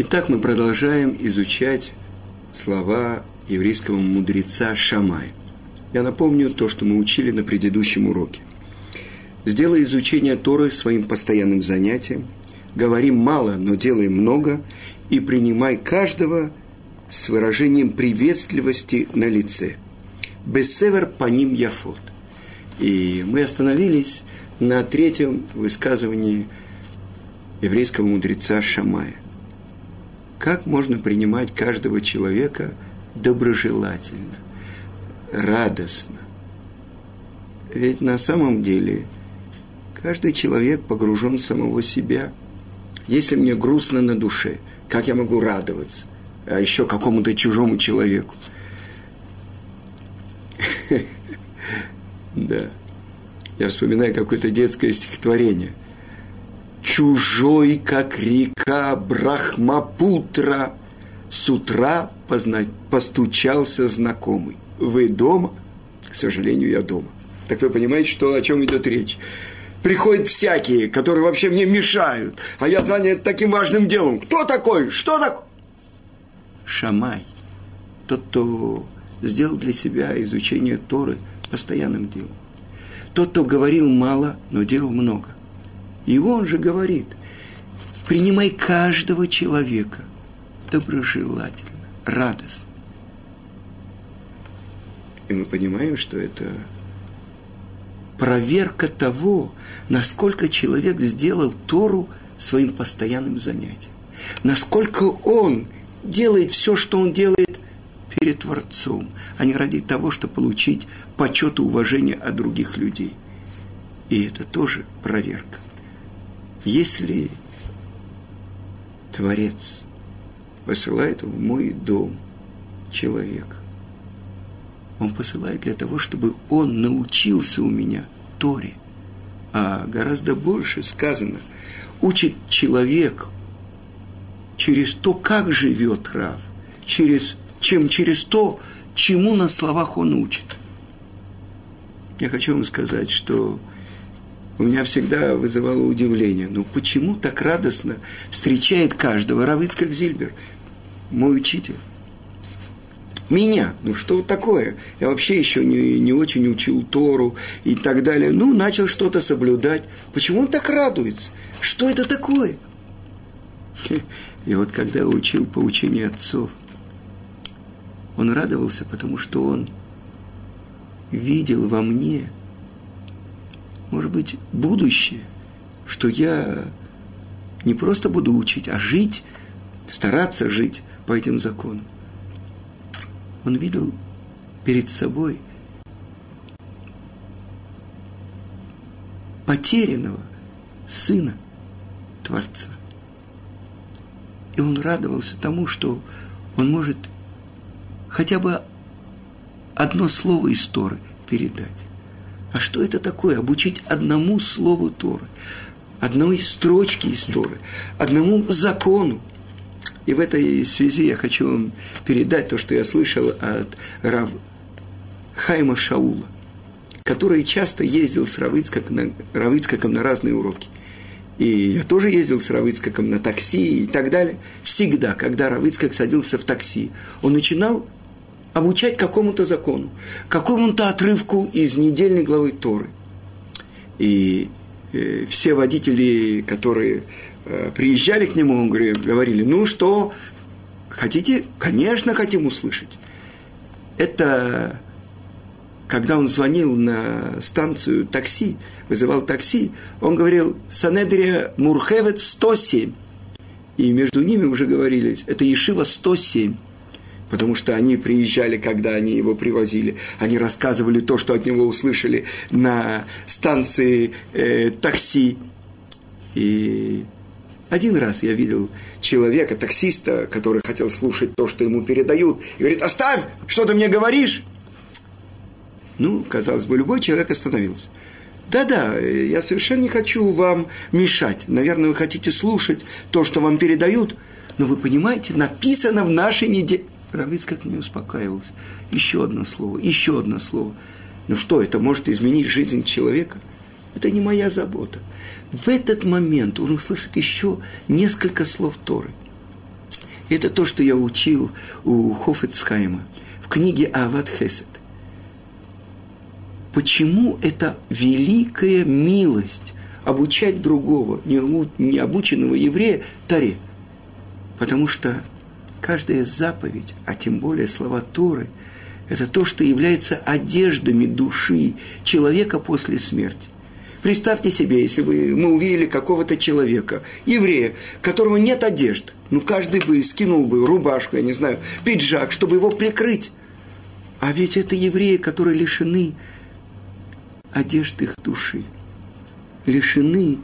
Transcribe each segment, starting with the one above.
Итак, мы продолжаем изучать слова еврейского мудреца Шамай. Я напомню то, что мы учили на предыдущем уроке. Сделай изучение Торы своим постоянным занятием. Говори мало, но делай много. И принимай каждого с выражением приветливости на лице. Бесевер по ним яфот. И мы остановились на третьем высказывании еврейского мудреца Шамая – как можно принимать каждого человека доброжелательно, радостно. Ведь на самом деле каждый человек погружен в самого себя. Если мне грустно на душе, как я могу радоваться? А еще какому-то чужому человеку. Да. Я вспоминаю какое-то детское стихотворение – чужой, как река Брахмапутра, с утра позна... постучался знакомый. Вы дома? К сожалению, я дома. Так вы понимаете, что, о чем идет речь? Приходят всякие, которые вообще мне мешают, а я занят таким важным делом. Кто такой? Что такое? Шамай. Тот, кто сделал для себя изучение Торы постоянным делом. Тот, кто говорил мало, но делал много. И он же говорит, принимай каждого человека доброжелательно, радостно. И мы понимаем, что это проверка того, насколько человек сделал Тору своим постоянным занятием. Насколько он делает все, что он делает перед Творцом, а не ради того, чтобы получить почет и уважение от других людей. И это тоже проверка. Если Творец посылает в мой дом человека, он посылает для того, чтобы он научился у меня Торе. А гораздо больше сказано, учит человек через то, как живет Рав, через, чем через то, чему на словах он учит. Я хочу вам сказать, что у меня всегда вызывало удивление. Ну, почему так радостно встречает каждого Равицкак Зильбер, мой учитель? Меня, ну что такое? Я вообще еще не, не очень учил Тору и так далее. Ну, начал что-то соблюдать. Почему он так радуется? Что это такое? И вот когда учил по учению отцов, он радовался, потому что он видел во мне – может быть, будущее, что я не просто буду учить, а жить, стараться жить по этим законам. Он видел перед собой потерянного сына Творца. И он радовался тому, что он может хотя бы одно слово из Торы передать. А что это такое? Обучить одному слову Торы, одной строчке из Торы, одному закону. И в этой связи я хочу вам передать то, что я слышал от Рав Хайма Шаула, который часто ездил с Равыцкаком на, Равыцкаком на разные уроки. И я тоже ездил с Равыцкаком на такси и так далее. Всегда, когда Равыцкак садился в такси, он начинал обучать какому-то закону, какому-то отрывку из недельной главы Торы. И э, все водители, которые э, приезжали к нему, говорили, ну что, хотите? Конечно, хотим услышать. Это когда он звонил на станцию такси, вызывал такси, он говорил «Санедрия Мурхевет 107». И между ними уже говорили, это Ешива 107 потому что они приезжали, когда они его привозили, они рассказывали то, что от него услышали на станции э, такси. И один раз я видел человека, таксиста, который хотел слушать то, что ему передают, и говорит, оставь, что ты мне говоришь? Ну, казалось бы, любой человек остановился. Да-да, я совершенно не хочу вам мешать. Наверное, вы хотите слушать то, что вам передают, но вы понимаете, написано в нашей неделе. Равиц как не успокаивался. Еще одно слово, еще одно слово. Ну что, это может изменить жизнь человека? Это не моя забота. В этот момент он услышит еще несколько слов Торы. Это то, что я учил у Хофицхайма в книге Ават Хесед. Почему это великая милость обучать другого, необученного еврея, Таре? Потому что каждая заповедь, а тем более слова Торы, это то, что является одеждами души человека после смерти. Представьте себе, если бы мы увидели какого-то человека, еврея, которого нет одежды, ну каждый бы скинул бы рубашку, я не знаю, пиджак, чтобы его прикрыть. А ведь это евреи, которые лишены одежды их души, лишены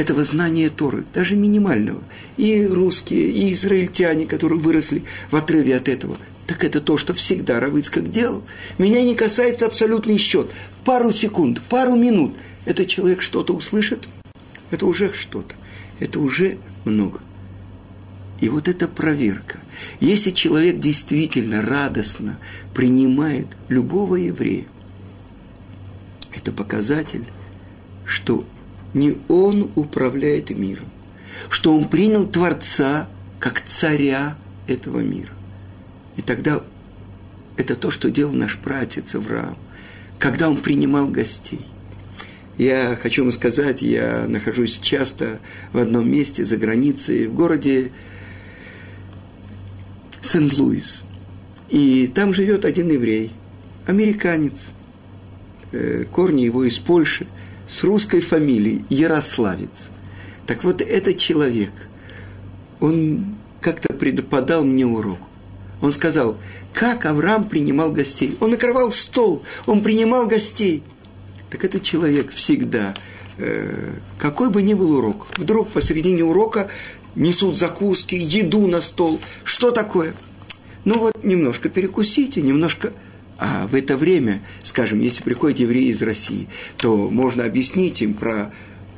этого знания Торы, даже минимального. И русские, и израильтяне, которые выросли в отрыве от этого. Так это то, что всегда Равыцкак делал. Меня не касается абсолютный счет. Пару секунд, пару минут – этот человек что-то услышит, это уже что-то, это уже много. И вот эта проверка. Если человек действительно радостно принимает любого еврея, это показатель, что не он управляет миром, что он принял Творца как царя этого мира. И тогда это то, что делал наш пратец Авраам, когда он принимал гостей. Я хочу вам сказать, я нахожусь часто в одном месте за границей, в городе Сент-Луис. И там живет один еврей, американец, э, корни его из Польши, с русской фамилией, Ярославец. Так вот, этот человек, он как-то преподал мне урок. Он сказал, как Авраам принимал гостей. Он накрывал стол, он принимал гостей – так этот человек всегда, э, какой бы ни был урок, вдруг посередине урока несут закуски, еду на стол. Что такое? Ну вот, немножко перекусите, немножко... А в это время, скажем, если приходят евреи из России, то можно объяснить им про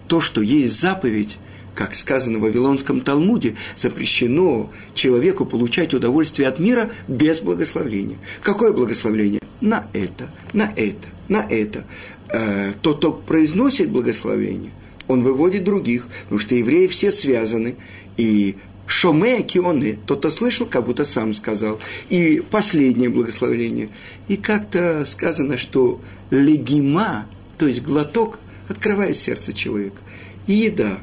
то, что есть заповедь, как сказано в Вавилонском Талмуде, запрещено человеку получать удовольствие от мира без благословения. Какое благословение? На это, на это, на это э, тот, кто произносит благословение, он выводит других, потому что евреи все связаны. И шоме кионы, тот, кто слышал, как будто сам сказал. И последнее благословение. И как-то сказано, что легима, то есть глоток, открывает сердце человека. И еда.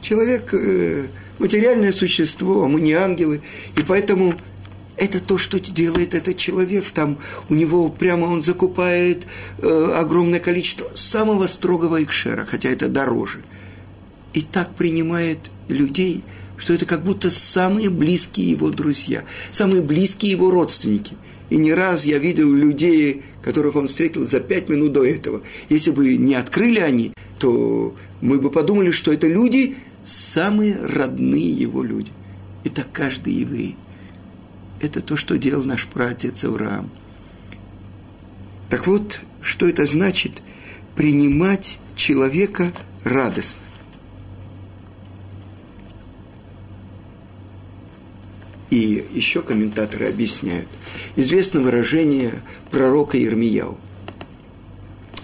Человек э, материальное существо, а мы не ангелы. И поэтому это то, что делает этот человек. Там у него прямо он закупает э, огромное количество самого строгого экшера, хотя это дороже. И так принимает людей, что это как будто самые близкие его друзья, самые близкие его родственники. И не раз я видел людей, которых он встретил за пять минут до этого. Если бы не открыли они, то мы бы подумали, что это люди, самые родные его люди. И так каждый еврей это то, что делал наш пратец Авраам. Так вот, что это значит? Принимать человека радостно. И еще комментаторы объясняют. Известно выражение пророка Ермияу.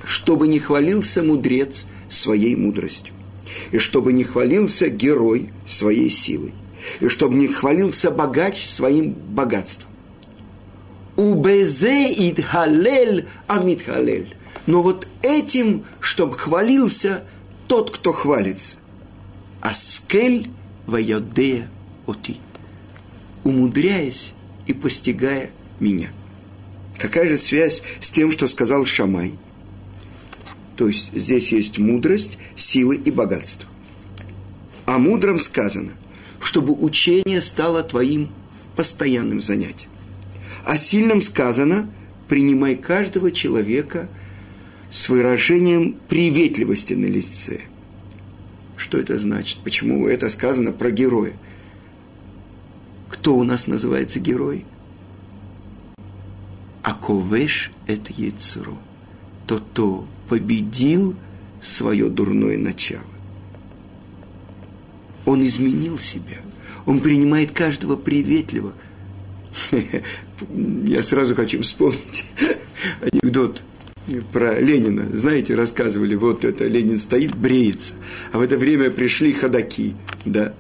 Чтобы не хвалился мудрец своей мудростью, и чтобы не хвалился герой своей силой – и чтобы не хвалился богач своим богатством. Убезе ид халель амит халель. Но вот этим, чтобы хвалился тот, кто хвалится. Аскель вайодея оти. Умудряясь и постигая меня. Какая же связь с тем, что сказал Шамай? То есть здесь есть мудрость, силы и богатство. О мудром сказано – чтобы учение стало твоим постоянным занятием. О сильном сказано, принимай каждого человека с выражением приветливости на лице. Что это значит? Почему это сказано про героя? Кто у нас называется герой? Аковеш – это яйцеро. Тот, кто победил свое дурное начало он изменил себя. Он принимает каждого приветливо. Я сразу хочу вспомнить анекдот про Ленина. Знаете, рассказывали, вот это Ленин стоит, бреется. А в это время пришли ходаки, да.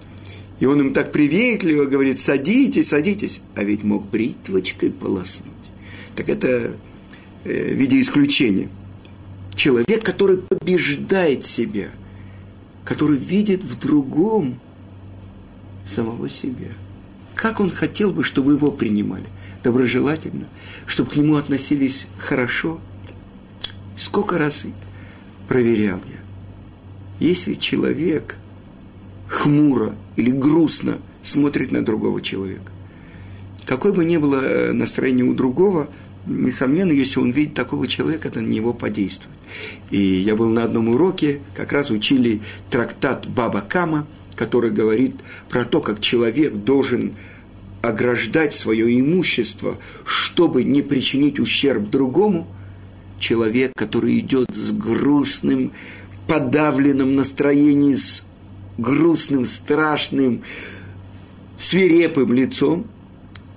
И он им так приветливо говорит, садитесь, садитесь. А ведь мог бритвочкой полоснуть. Так это э, в виде исключения. Человек, который побеждает себя, который видит в другом самого себя. Как он хотел бы, чтобы его принимали? Доброжелательно, чтобы к нему относились хорошо. Сколько раз проверял я. Если человек хмуро или грустно смотрит на другого человека, какое бы ни было э, настроение у другого, несомненно, если он видит такого человека, это на него подействует. И я был на одном уроке, как раз учили трактат Баба Кама, который говорит про то, как человек должен ограждать свое имущество, чтобы не причинить ущерб другому – человек, который идет с грустным, подавленным настроением, с грустным, страшным, свирепым лицом,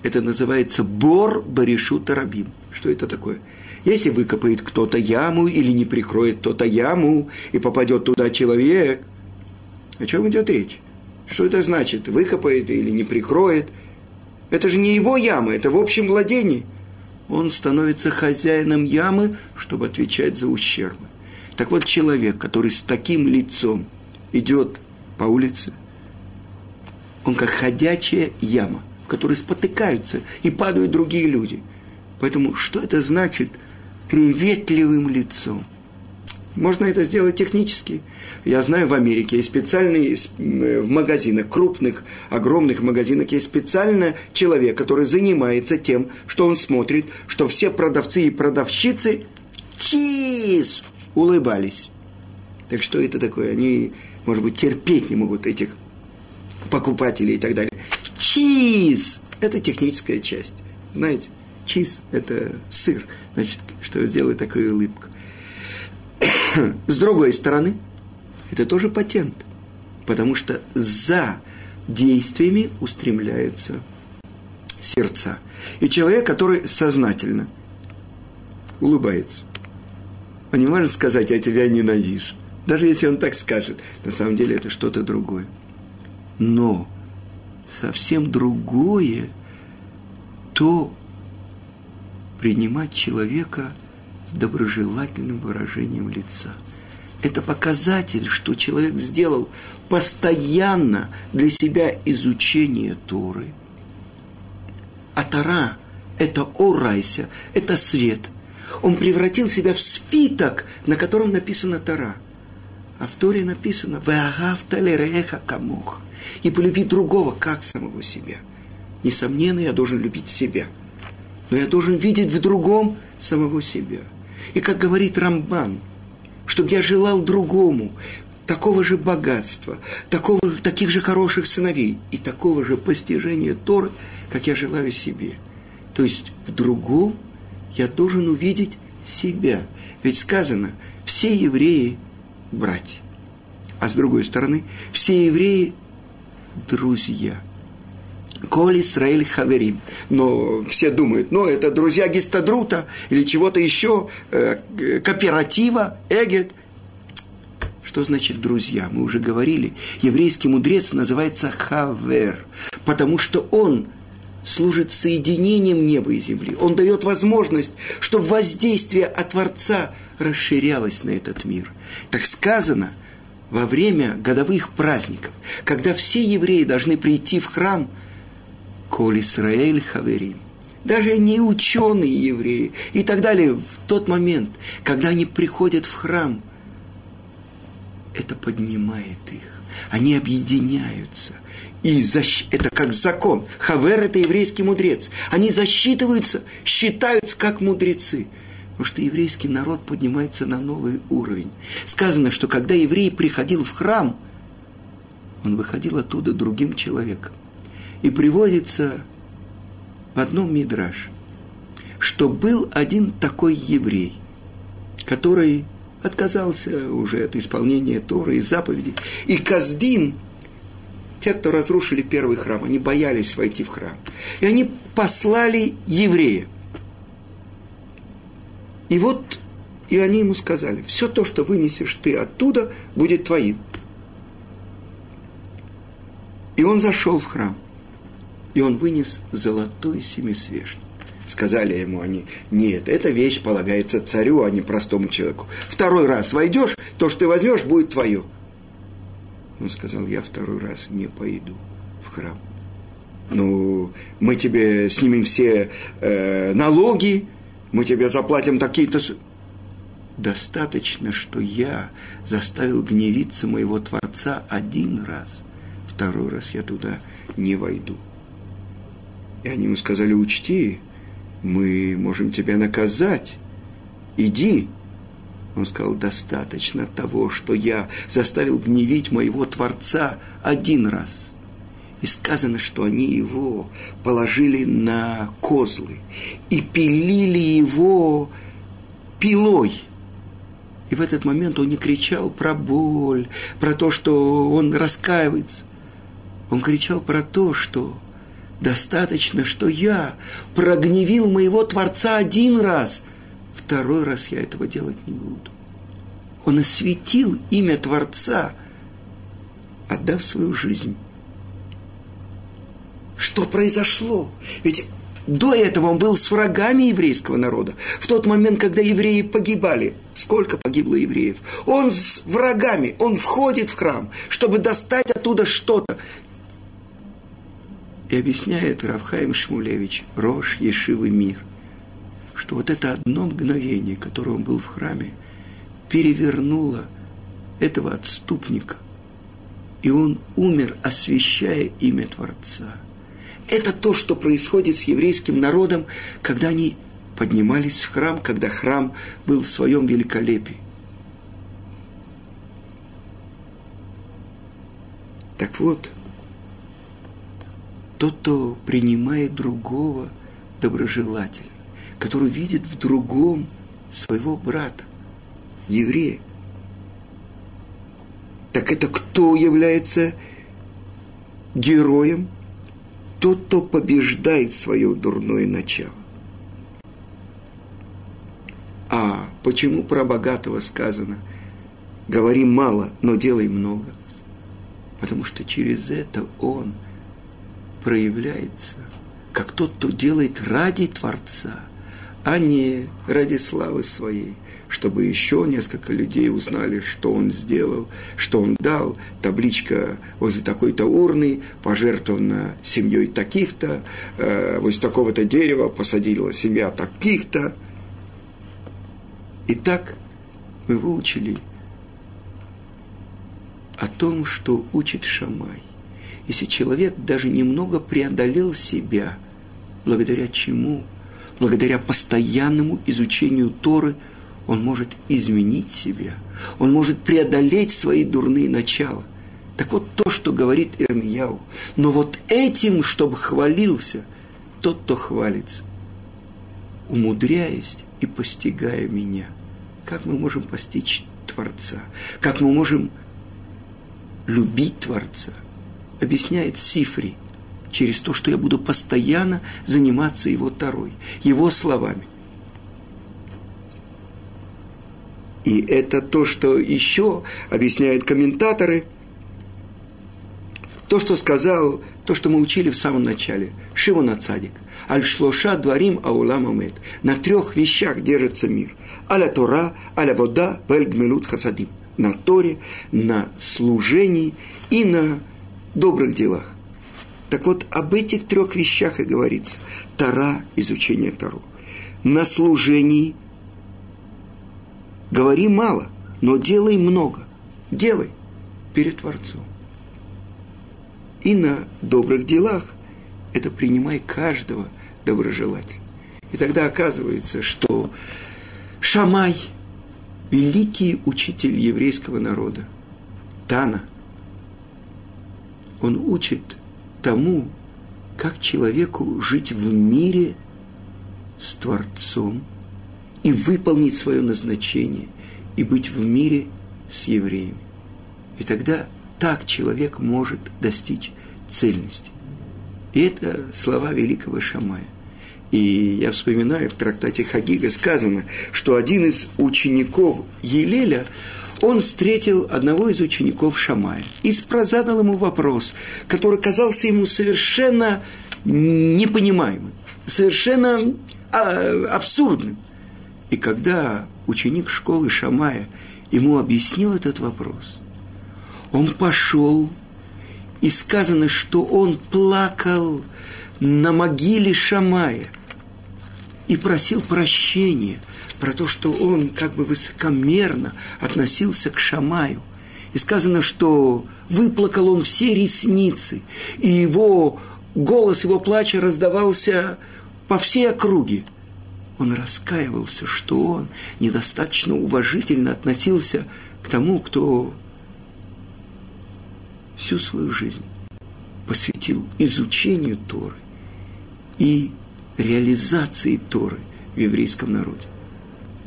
это называется бор баришу тарабим. Что это такое? Если выкопает кто-то яму или не прикроет кто-то яму и попадет туда человек, о чем идет речь? Что это значит? Выкопает или не прикроет? Это же не его яма, это в общем владении – он становится хозяином ямы, чтобы отвечать за ущербы. Так вот, человек, который с таким лицом идет по улице, он как ходячая яма, в которой спотыкаются и падают другие люди. Поэтому что это значит приветливым лицом? Можно это сделать технически. Я знаю, в Америке есть специальный, в магазинах, крупных, огромных магазинах, есть специальный человек, который занимается тем, что он смотрит, что все продавцы и продавщицы чиз улыбались. Так что это такое? Они, может быть, терпеть не могут этих покупателей и так далее. Чиз – это техническая часть. Знаете, чиз – это сыр. Значит, что сделает такую улыбку. С другой стороны, это тоже патент, потому что за действиями устремляются сердца. И человек, который сознательно улыбается, он не может сказать «я тебя ненавижу». Даже если он так скажет, на самом деле это что-то другое. Но совсем другое то принимать человека – с доброжелательным выражением лица. Это показатель, что человек сделал постоянно для себя изучение Торы. А Тора – это орайся, это свет. Он превратил себя в свиток, на котором написано Тора. А в Торе написано «Веагавталереха камох» и полюби другого, как самого себя. Несомненно, я должен любить себя. Но я должен видеть в другом самого себя – и как говорит Рамбан, чтобы я желал другому такого же богатства, такого, таких же хороших сыновей и такого же постижения Торы, как я желаю себе. То есть в другом я должен увидеть себя. Ведь сказано, все евреи – братья. А с другой стороны, все евреи – друзья – Коль Исраэль Хаверим. Но все думают, ну, это друзья Гистадрута или чего-то еще, э, кооператива, Эгет. Что значит друзья? Мы уже говорили. Еврейский мудрец называется Хавер, потому что он служит соединением неба и земли. Он дает возможность, чтобы воздействие от Творца расширялось на этот мир. Так сказано, во время годовых праздников, когда все евреи должны прийти в храм – Коль Исраэль Хаверим. Даже не ученые евреи и так далее. В тот момент, когда они приходят в храм, это поднимает их. Они объединяются. И защ... это как закон. Хавер – это еврейский мудрец. Они засчитываются, считаются как мудрецы. Потому что еврейский народ поднимается на новый уровень. Сказано, что когда еврей приходил в храм, он выходил оттуда другим человеком. И приводится в одном мидраж, что был один такой еврей, который отказался уже от исполнения Торы и заповедей. И Каздин, те, кто разрушили первый храм, они боялись войти в храм. И они послали еврея. И вот, и они ему сказали, все то, что вынесешь ты оттуда, будет твоим. И он зашел в храм. И он вынес золотой семисвежник. Сказали ему они, нет, эта вещь полагается царю, а не простому человеку. Второй раз войдешь, то, что ты возьмешь, будет твое. Он сказал, я второй раз не пойду в храм. Ну, мы тебе снимем все э, налоги, мы тебе заплатим такие-то... Достаточно, что я заставил гневиться моего Творца один раз. Второй раз я туда не войду. И они ему сказали, учти, мы можем тебя наказать. Иди. Он сказал, достаточно того, что я заставил гневить моего Творца один раз. И сказано, что они его положили на козлы и пилили его пилой. И в этот момент он не кричал про боль, про то, что он раскаивается. Он кричал про то, что достаточно, что я прогневил моего Творца один раз, второй раз я этого делать не буду. Он осветил имя Творца, отдав свою жизнь что произошло? Ведь до этого он был с врагами еврейского народа. В тот момент, когда евреи погибали, сколько погибло евреев? Он с врагами, он входит в храм, чтобы достать оттуда что-то. И объясняет Равхаим Шмулевич, Рош Ешивы Мир, что вот это одно мгновение, которое он был в храме, перевернуло этого отступника. И он умер, освящая имя Творца – это то, что происходит с еврейским народом, когда они поднимались в храм, когда храм был в своем великолепии. Так вот, тот, кто принимает другого доброжелательно, который видит в другом своего брата, еврея, так это кто является героем – тот, кто побеждает свое дурное начало. А почему про богатого сказано? Говори мало, но делай много. Потому что через это он проявляется как тот, кто делает ради Творца, а не ради славы своей – чтобы еще несколько людей узнали, что он сделал, что он дал. Табличка возле такой-то урны пожертвована семьей таких-то, э, возле такого-то дерева посадила семья таких-то. Итак, мы выучили о том, что учит Шамай. Если человек даже немного преодолел себя, благодаря чему? Благодаря постоянному изучению Торы – он может изменить себя, он может преодолеть свои дурные начала. Так вот то, что говорит Ирмияу. Но вот этим, чтобы хвалился, тот, кто хвалится, умудряясь и постигая меня. Как мы можем постичь Творца? Как мы можем любить Творца? Объясняет Сифри через то, что я буду постоянно заниматься его Тарой, его словами. И это то, что еще объясняют комментаторы, то, что сказал, то, что мы учили в самом начале. Шимон Цадик. Аль-Шлоша дворим аулам амет. На трех вещах держится мир. Аля Тора, аля вода, вель гмелут хасадим. На Торе, на служении и на добрых делах. Так вот, об этих трех вещах и говорится. Тора, изучение Тору. На служении – Говори мало, но делай много. Делай перед Творцом. И на добрых делах это принимай каждого доброжелателя. И тогда оказывается, что Шамай, великий учитель еврейского народа, Тана, он учит тому, как человеку жить в мире с Творцом – и выполнить свое назначение, и быть в мире с евреями. И тогда так человек может достичь цельности. И это слова великого Шамая. И я вспоминаю, в трактате Хагига сказано, что один из учеников Елеля, он встретил одного из учеников Шамая и задал ему вопрос, который казался ему совершенно непонимаемым, совершенно а, абсурдным. И когда ученик школы Шамая ему объяснил этот вопрос, он пошел, и сказано, что он плакал на могиле Шамая и просил прощения про то, что он как бы высокомерно относился к Шамаю. И сказано, что выплакал он все ресницы, и его голос его плача раздавался по всей округе. Он раскаивался, что он недостаточно уважительно относился к тому, кто всю свою жизнь посвятил изучению Торы и реализации Торы в еврейском народе.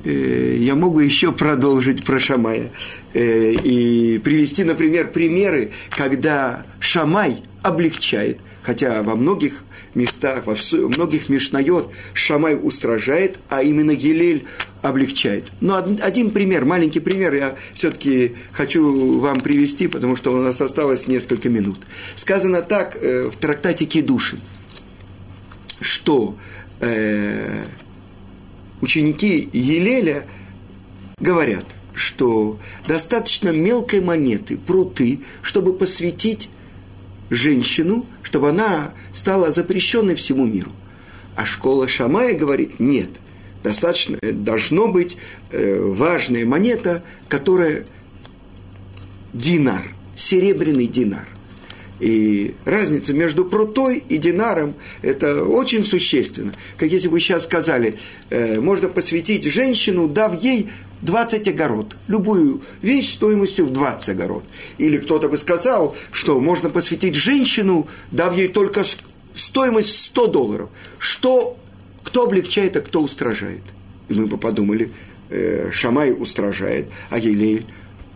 Э, я могу еще продолжить про Шамая э, и привести, например, примеры, когда Шамай облегчает, хотя во многих местах, во многих Мишнает Шамай устражает, а именно Елель облегчает. Но один пример, маленький пример я все-таки хочу вам привести, потому что у нас осталось несколько минут. Сказано так э, в трактате Кедуши, что ученики Елеля говорят, что достаточно мелкой монеты, пруты, чтобы посвятить женщину, чтобы она стала запрещенной всему миру. А школа Шамая говорит, нет, достаточно, должно быть э, важная монета, которая динар, серебряный динар. И разница между прутой и динаром – это очень существенно. Как если бы сейчас сказали, э, можно посвятить женщину, дав ей 20 огород. Любую вещь стоимостью в 20 огород. Или кто-то бы сказал, что можно посвятить женщину, дав ей только стоимость 100 долларов. Что, кто облегчает, а кто устражает? И мы бы подумали, э, Шамай устражает, а Елейль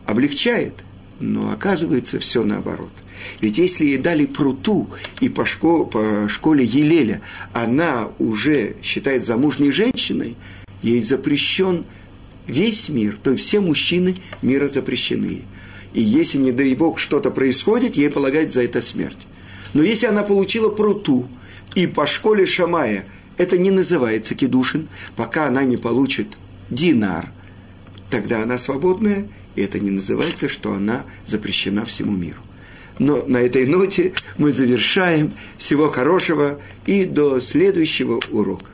облегчает. Но оказывается все наоборот – ведь если ей дали пруту, и по, школе, по школе Елеля она уже считает замужней женщиной, ей запрещен весь мир, то есть все мужчины мира запрещены. И если, не дай Бог, что-то происходит, ей полагается за это смерть. Но если она получила пруту, и по школе Шамая это не называется кедушин, пока она не получит динар, тогда она свободная, и это не называется, что она запрещена всему миру. Но на этой ноте мы завершаем. Всего хорошего и до следующего урока.